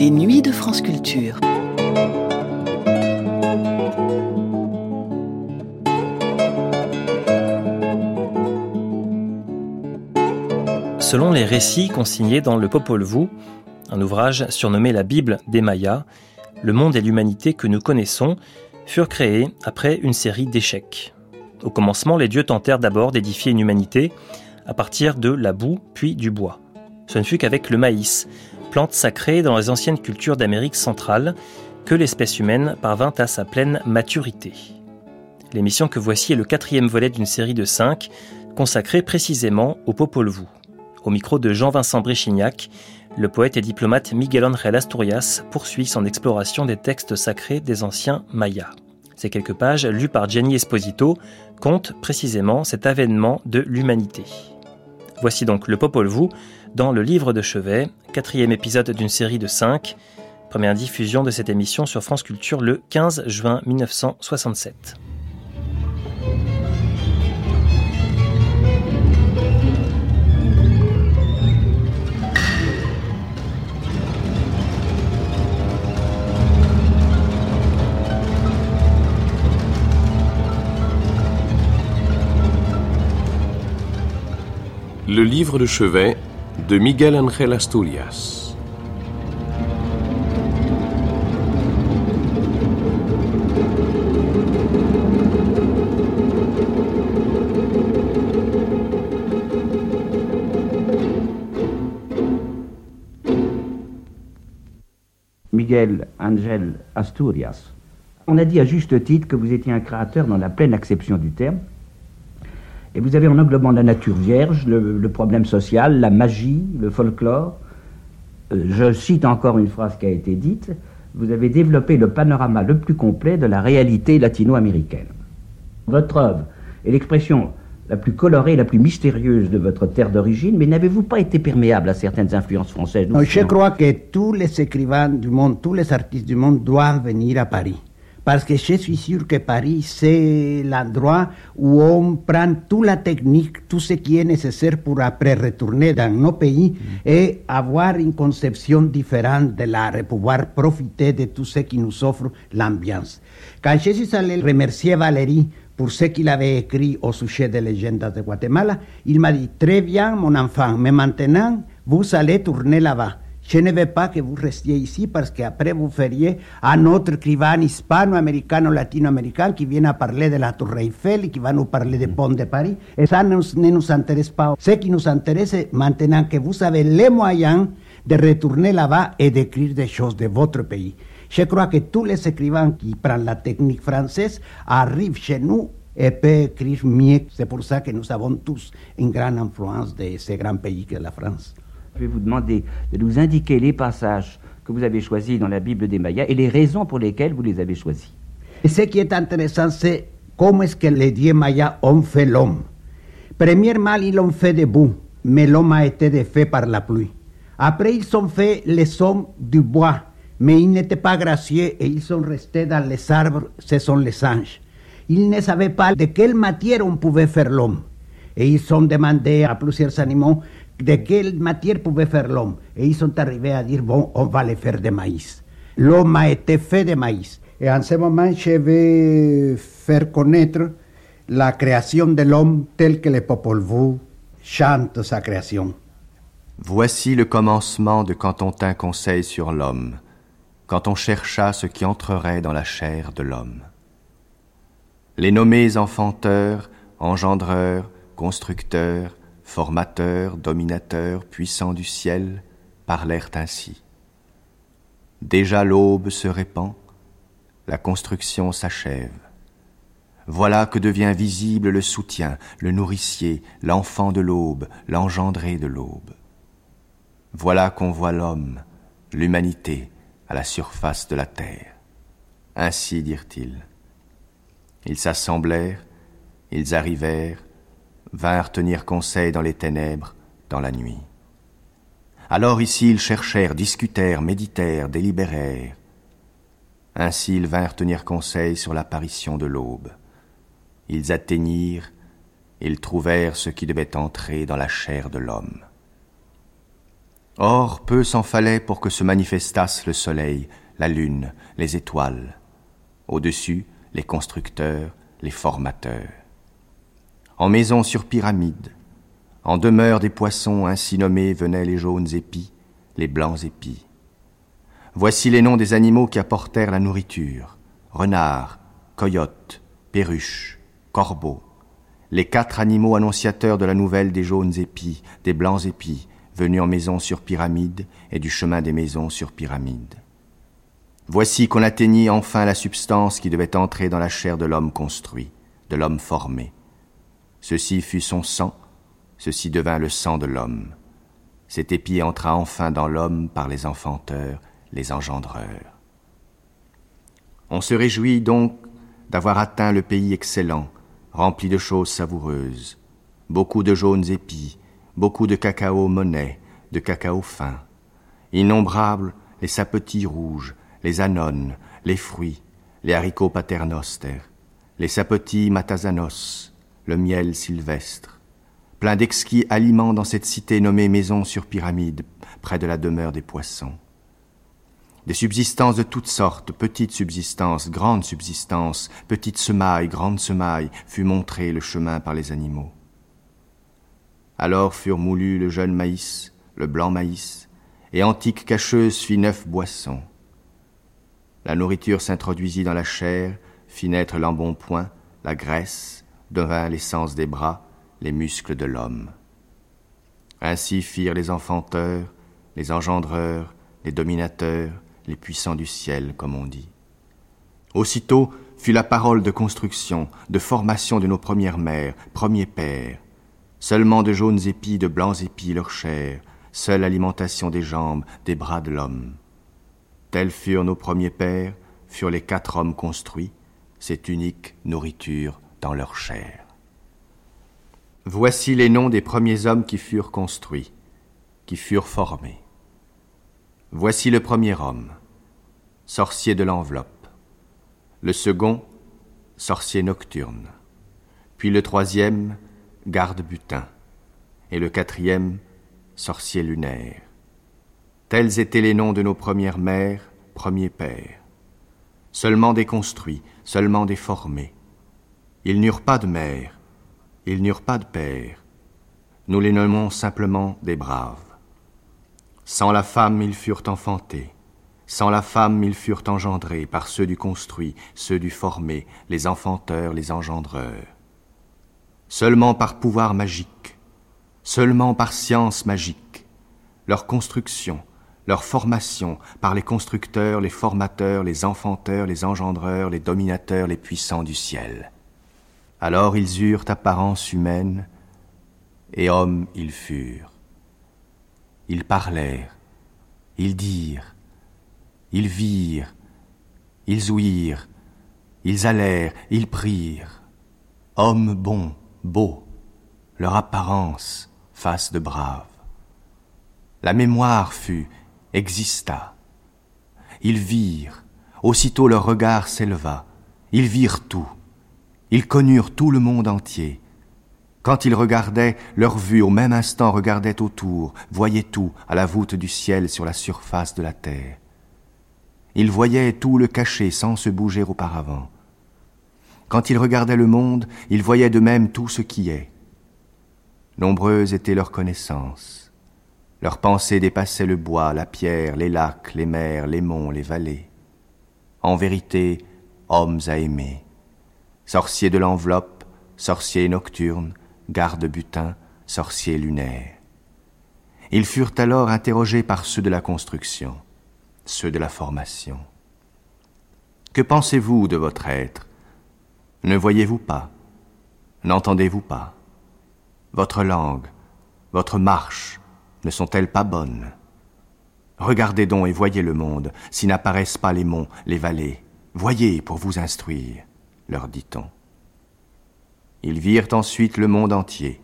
Les nuits de France Culture. Selon les récits consignés dans le Popol Vuh, un ouvrage surnommé la Bible des Mayas, le monde et l'humanité que nous connaissons furent créés après une série d'échecs. Au commencement, les dieux tentèrent d'abord d'édifier une humanité à partir de la boue puis du bois. Ce ne fut qu'avec le maïs, plante sacrée dans les anciennes cultures d'Amérique centrale, que l'espèce humaine parvint à sa pleine maturité. L'émission que voici est le quatrième volet d'une série de cinq, consacrée précisément au Popol Vuh. Au micro de Jean-Vincent Bréchignac, le poète et diplomate Miguel Ángel Asturias poursuit son exploration des textes sacrés des anciens Mayas. Ces quelques pages, lues par Gianni Esposito, comptent précisément cet avènement de l'humanité. Voici donc le Popol Vuh dans le livre de chevet, quatrième épisode d'une série de cinq, première diffusion de cette émission sur France Culture le 15 juin 1967. Le livre de chevet de Miguel Ángel Asturias. Miguel Ángel Asturias. On a dit à juste titre que vous étiez un créateur dans la pleine acception du terme. Et vous avez en englobant la nature vierge, le, le problème social, la magie, le folklore. Euh, je cite encore une phrase qui a été dite. Vous avez développé le panorama le plus complet de la réalité latino-américaine. Votre œuvre est l'expression la plus colorée, la plus mystérieuse de votre terre d'origine, mais n'avez-vous pas été perméable à certaines influences françaises Non, Je crois que tous les écrivains du monde, tous les artistes du monde doivent venir à Paris. Parce que je suis sûr que Paris, c'est l'endroit où on prend toute la technique, tout ce qui est nécessaire pour après retourner dans nos pays et avoir une conception différente de l'art et pouvoir profiter de tout ce qui nous offre l'ambiance. Quand je suis allé remercier Valérie pour ce qu'il avait écrit au sujet des légendes de Guatemala, il m'a dit Très bien, mon enfant, mais maintenant, vous allez tourner là-bas. Je ne veux pas que vous restiez ici parce qu'après vous feriez un autre écrivain hispano-américano-latino-américain qui vient à parler de la Tour Eiffel et qui va nous parler des ponts de Paris. Et ça ne, ne nous intéresse pas. Ce qui nous intéresse maintenant que vous avez les moyens de retourner là-bas et d'écrire des choses de votre pays. Je crois que tous les écrivains qui prennent la technique française arrivent chez nous et peuvent écrire mieux. C'est pour ça que nous avons tous une grande influence de ce grand pays que la France. Je vais vous demander de nous indiquer les passages que vous avez choisis dans la Bible des Mayas et les raisons pour lesquelles vous les avez choisis. Et ce qui est intéressant, c'est comment est-ce que les dieux mayas ont fait l'homme. Premièrement, ils l'ont fait debout, mais l'homme a été défait par la pluie. Après, ils ont fait les hommes du bois, mais ils n'étaient pas gracieux et ils sont restés dans les arbres, ce sont les anges. Ils ne savaient pas de quelle matière on pouvait faire l'homme. Et ils ont demandé à plusieurs animaux de quelle matière pouvait faire l'homme. Et ils sont arrivés à dire, bon, on va le faire de maïs. L'homme a été fait de maïs. Et en ce moment, je vais faire connaître la création de l'homme tel que le Popol Vuh chante sa création. Voici le commencement de quand on tint conseil sur l'homme, quand on chercha ce qui entrerait dans la chair de l'homme. Les nommés enfanteurs, engendreurs, constructeurs, formateurs, dominateurs, puissants du ciel, parlèrent ainsi. Déjà l'aube se répand, la construction s'achève. Voilà que devient visible le soutien, le nourricier, l'enfant de l'aube, l'engendré de l'aube. Voilà qu'on voit l'homme, l'humanité, à la surface de la terre. Ainsi dirent-ils. Ils s'assemblèrent, ils arrivèrent, vinrent tenir conseil dans les ténèbres, dans la nuit. Alors ici ils cherchèrent, discutèrent, méditèrent, délibérèrent. Ainsi ils vinrent tenir conseil sur l'apparition de l'aube. Ils atteignirent, ils trouvèrent ce qui devait entrer dans la chair de l'homme. Or, peu s'en fallait pour que se manifestassent le soleil, la lune, les étoiles. Au-dessus, les constructeurs, les formateurs. En maison sur pyramide, en demeure des poissons ainsi nommés venaient les jaunes épis, les blancs épis. Voici les noms des animaux qui apportèrent la nourriture. Renard, coyote, perruche, corbeau. Les quatre animaux annonciateurs de la nouvelle des jaunes épis, des blancs épis, venus en maison sur pyramide et du chemin des maisons sur pyramide. Voici qu'on atteignit enfin la substance qui devait entrer dans la chair de l'homme construit, de l'homme formé. Ceci fut son sang, ceci devint le sang de l'homme. Cet épi entra enfin dans l'homme par les enfanteurs, les engendreurs. On se réjouit donc d'avoir atteint le pays excellent, rempli de choses savoureuses, beaucoup de jaunes épis, beaucoup de cacao monnaie, de cacao fin, innombrables les sapetis rouges, les anones, les fruits, les haricots paternoster, les sapetis matazanos, le miel sylvestre, plein d'exquis aliments dans cette cité nommée Maison sur Pyramide, près de la demeure des poissons. Des subsistances de toutes sortes, petites subsistances, grandes subsistances, petites semailles, grandes semailles, fut montré le chemin par les animaux. Alors furent moulus le jeune maïs, le blanc maïs, et antique cacheuse fit neuf boissons. La nourriture s'introduisit dans la chair, fit naître l'embonpoint, la graisse, devint l'essence des bras, les muscles de l'homme. Ainsi firent les enfanteurs, les engendreurs, les dominateurs, les puissants du ciel, comme on dit. Aussitôt fut la parole de construction, de formation de nos premières mères, premiers pères. Seulement de jaunes épis, de blancs épis leur chair, seule alimentation des jambes, des bras de l'homme. Tels furent nos premiers pères, furent les quatre hommes construits, cette unique nourriture dans leur chair. Voici les noms des premiers hommes qui furent construits, qui furent formés. Voici le premier homme, sorcier de l'enveloppe. Le second, sorcier nocturne. Puis le troisième, garde-butin. Et le quatrième, sorcier lunaire. Tels étaient les noms de nos premières mères, premiers pères. Seulement des construits, seulement des formés. Ils n'eurent pas de mère, ils n'eurent pas de père. Nous les nommons simplement des braves. Sans la femme, ils furent enfantés. Sans la femme, ils furent engendrés par ceux du construit, ceux du formé, les enfanteurs, les engendreurs. Seulement par pouvoir magique, seulement par science magique, leur construction, leur formation par les constructeurs, les formateurs, les enfanteurs, les engendreurs, les dominateurs, les puissants du ciel. Alors ils eurent apparence humaine, et hommes ils furent. Ils parlèrent, ils dirent, ils virent, ils ouïrent, ils allèrent, ils prirent. Hommes bons, beaux, leur apparence, face de braves. La mémoire fut, exista. Ils virent, aussitôt leur regard s'éleva, ils virent tout, ils connurent tout le monde entier, quand ils regardaient, leur vue au même instant regardait autour, voyait tout à la voûte du ciel sur la surface de la terre. Ils voyaient tout le cacher sans se bouger auparavant. Quand ils regardaient le monde, ils voyaient de même tout ce qui est. Nombreuses étaient leurs connaissances. Leurs pensées dépassaient le bois, la pierre, les lacs, les mers, les monts, les vallées. En vérité, hommes à aimer. Sorciers de l'enveloppe, sorciers nocturnes, garde-butin, sorcier lunaire. Ils furent alors interrogés par ceux de la construction, ceux de la formation. Que pensez-vous de votre être? Ne voyez-vous pas? N'entendez-vous pas? Votre langue, votre marche, ne sont-elles pas bonnes? Regardez donc et voyez le monde, s'y n'apparaissent pas les monts, les vallées. Voyez pour vous instruire, leur dit-on. Ils virent ensuite le monde entier,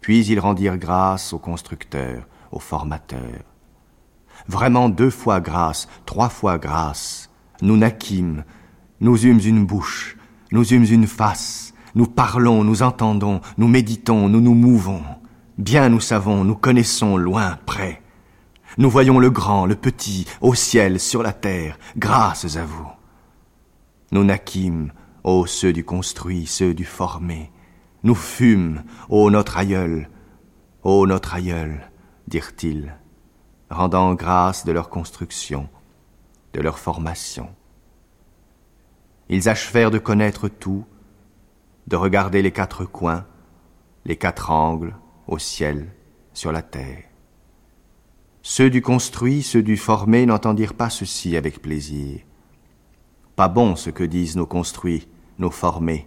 puis ils rendirent grâce au constructeur, au formateur. Vraiment deux fois grâce, trois fois grâce. Nous naquîmes, nous eûmes une bouche, nous eûmes une face, nous parlons, nous entendons, nous méditons, nous nous mouvons. Bien nous savons, nous connaissons loin, près. Nous voyons le grand, le petit, au ciel, sur la terre, grâce à vous. Nous naquîmes, ô ceux du construit, ceux du formé. Nous fûmes, ô notre aïeul, ô notre aïeul, dirent-ils, rendant grâce de leur construction, de leur formation. Ils achevèrent de connaître tout, de regarder les quatre coins, les quatre angles, au ciel, sur la terre. Ceux du construit, ceux du formé n'entendirent pas ceci avec plaisir. Pas bon ce que disent nos construits, nos formés.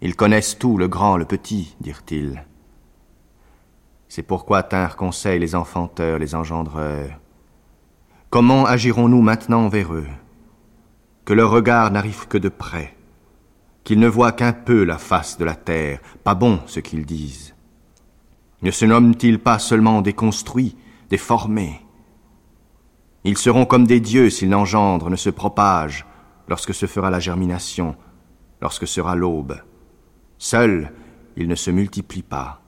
Ils connaissent tout, le grand, le petit, dirent-ils. C'est pourquoi tinrent conseil les enfanteurs, les engendreurs. Comment agirons-nous maintenant envers eux? Que leur regard n'arrive que de près, qu'ils ne voient qu'un peu la face de la terre, pas bon ce qu'ils disent. Ne se nomment-ils pas seulement des construits, des formés? Ils seront comme des dieux s'ils n'engendrent, ne se propagent, lorsque se fera la germination, lorsque sera l'aube. Seuls, ils ne se multiplient pas.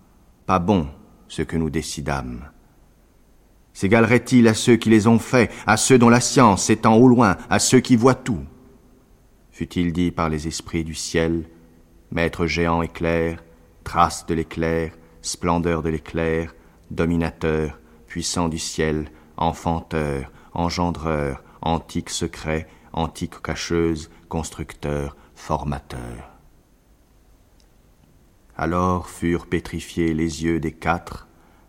Pas bon ce que nous décidâmes. S'égalerait-il à ceux qui les ont faits, à ceux dont la science s'étend au loin, à ceux qui voient tout? Fut-il dit par les esprits du ciel, maître géant éclair, trace de l'éclair, splendeur de l'éclair, dominateur, puissant du ciel, enfanteur, engendreur, antique secret, antique cacheuse, constructeur, formateur. Alors furent pétrifiés les yeux des quatre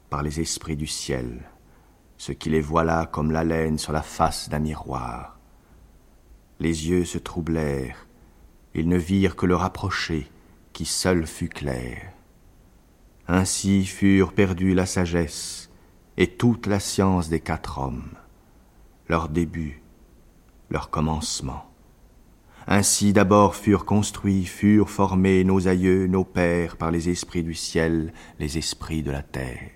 par les esprits du ciel, ce qui les voilà comme la laine sur la face d'un miroir. Les yeux se troublèrent, ils ne virent que le rapproché, qui seul fut clair. Ainsi furent perdus la sagesse et toute la science des quatre hommes, leur début, leur commencement. Ainsi d'abord furent construits, furent formés nos aïeux, nos pères, par les esprits du ciel, les esprits de la terre.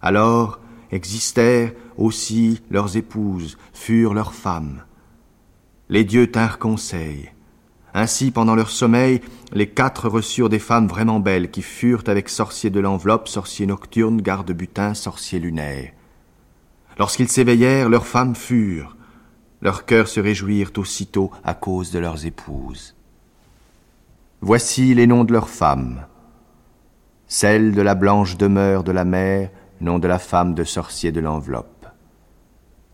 Alors existèrent aussi leurs épouses, furent leurs femmes. Les dieux tinrent conseil. Ainsi, pendant leur sommeil, les quatre reçurent des femmes vraiment belles, qui furent avec sorciers de l'enveloppe, sorciers nocturnes, garde-butin, sorciers lunaires. Lorsqu'ils s'éveillèrent, leurs femmes furent, leurs cœurs se réjouirent aussitôt à cause de leurs épouses. Voici les noms de leurs femmes. Celle de la blanche demeure de la mer, nom de la femme de sorcier de l'enveloppe.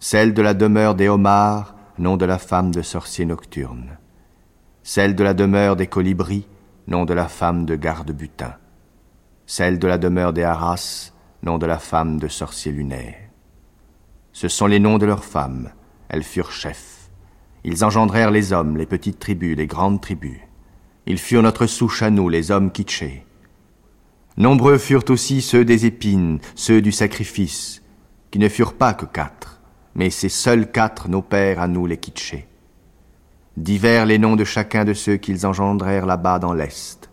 Celle de la demeure des homards, nom de la femme de sorcier nocturne. Celle de la demeure des colibris, nom de la femme de garde-butin. Celle de la demeure des haras, nom de la femme de sorcier lunaire. Ce sont les noms de leurs femmes, elles furent chefs. Ils engendrèrent les hommes, les petites tribus, les grandes tribus. Ils furent notre souche à nous, les hommes kitchés. Nombreux furent aussi ceux des épines, ceux du sacrifice, qui ne furent pas que quatre, mais ces seuls quatre nos pères à nous les kitchés. Divers les noms de chacun de ceux qu'ils engendrèrent là-bas dans l'Est.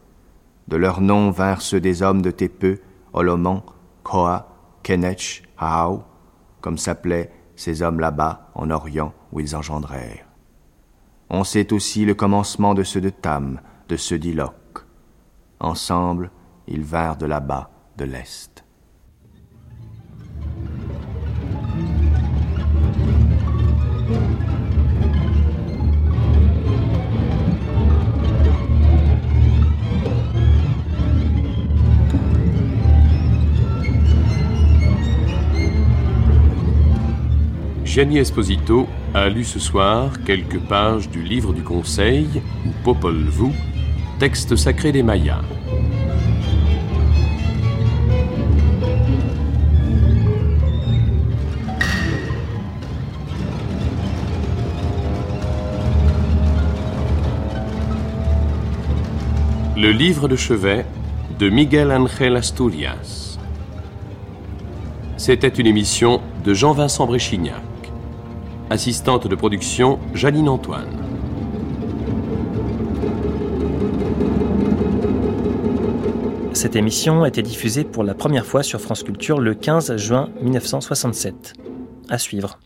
De leurs noms vinrent ceux des hommes de Tépeu, Oloman, Koa, Kenech, Hao, comme s'appelaient ces hommes là-bas, en Orient, où ils engendrèrent. On sait aussi le commencement de ceux de Tam, de ceux d'Iloc. Ensemble, ils vinrent de là-bas, de l'Est. Gianni Esposito a lu ce soir quelques pages du livre du Conseil, ou Popol Vuh, texte sacré des Mayas. Le livre de chevet de Miguel Ángel Asturias. C'était une émission de Jean-Vincent Bréchignac. Assistante de production, Janine Antoine. Cette émission a été diffusée pour la première fois sur France Culture le 15 juin 1967. À suivre.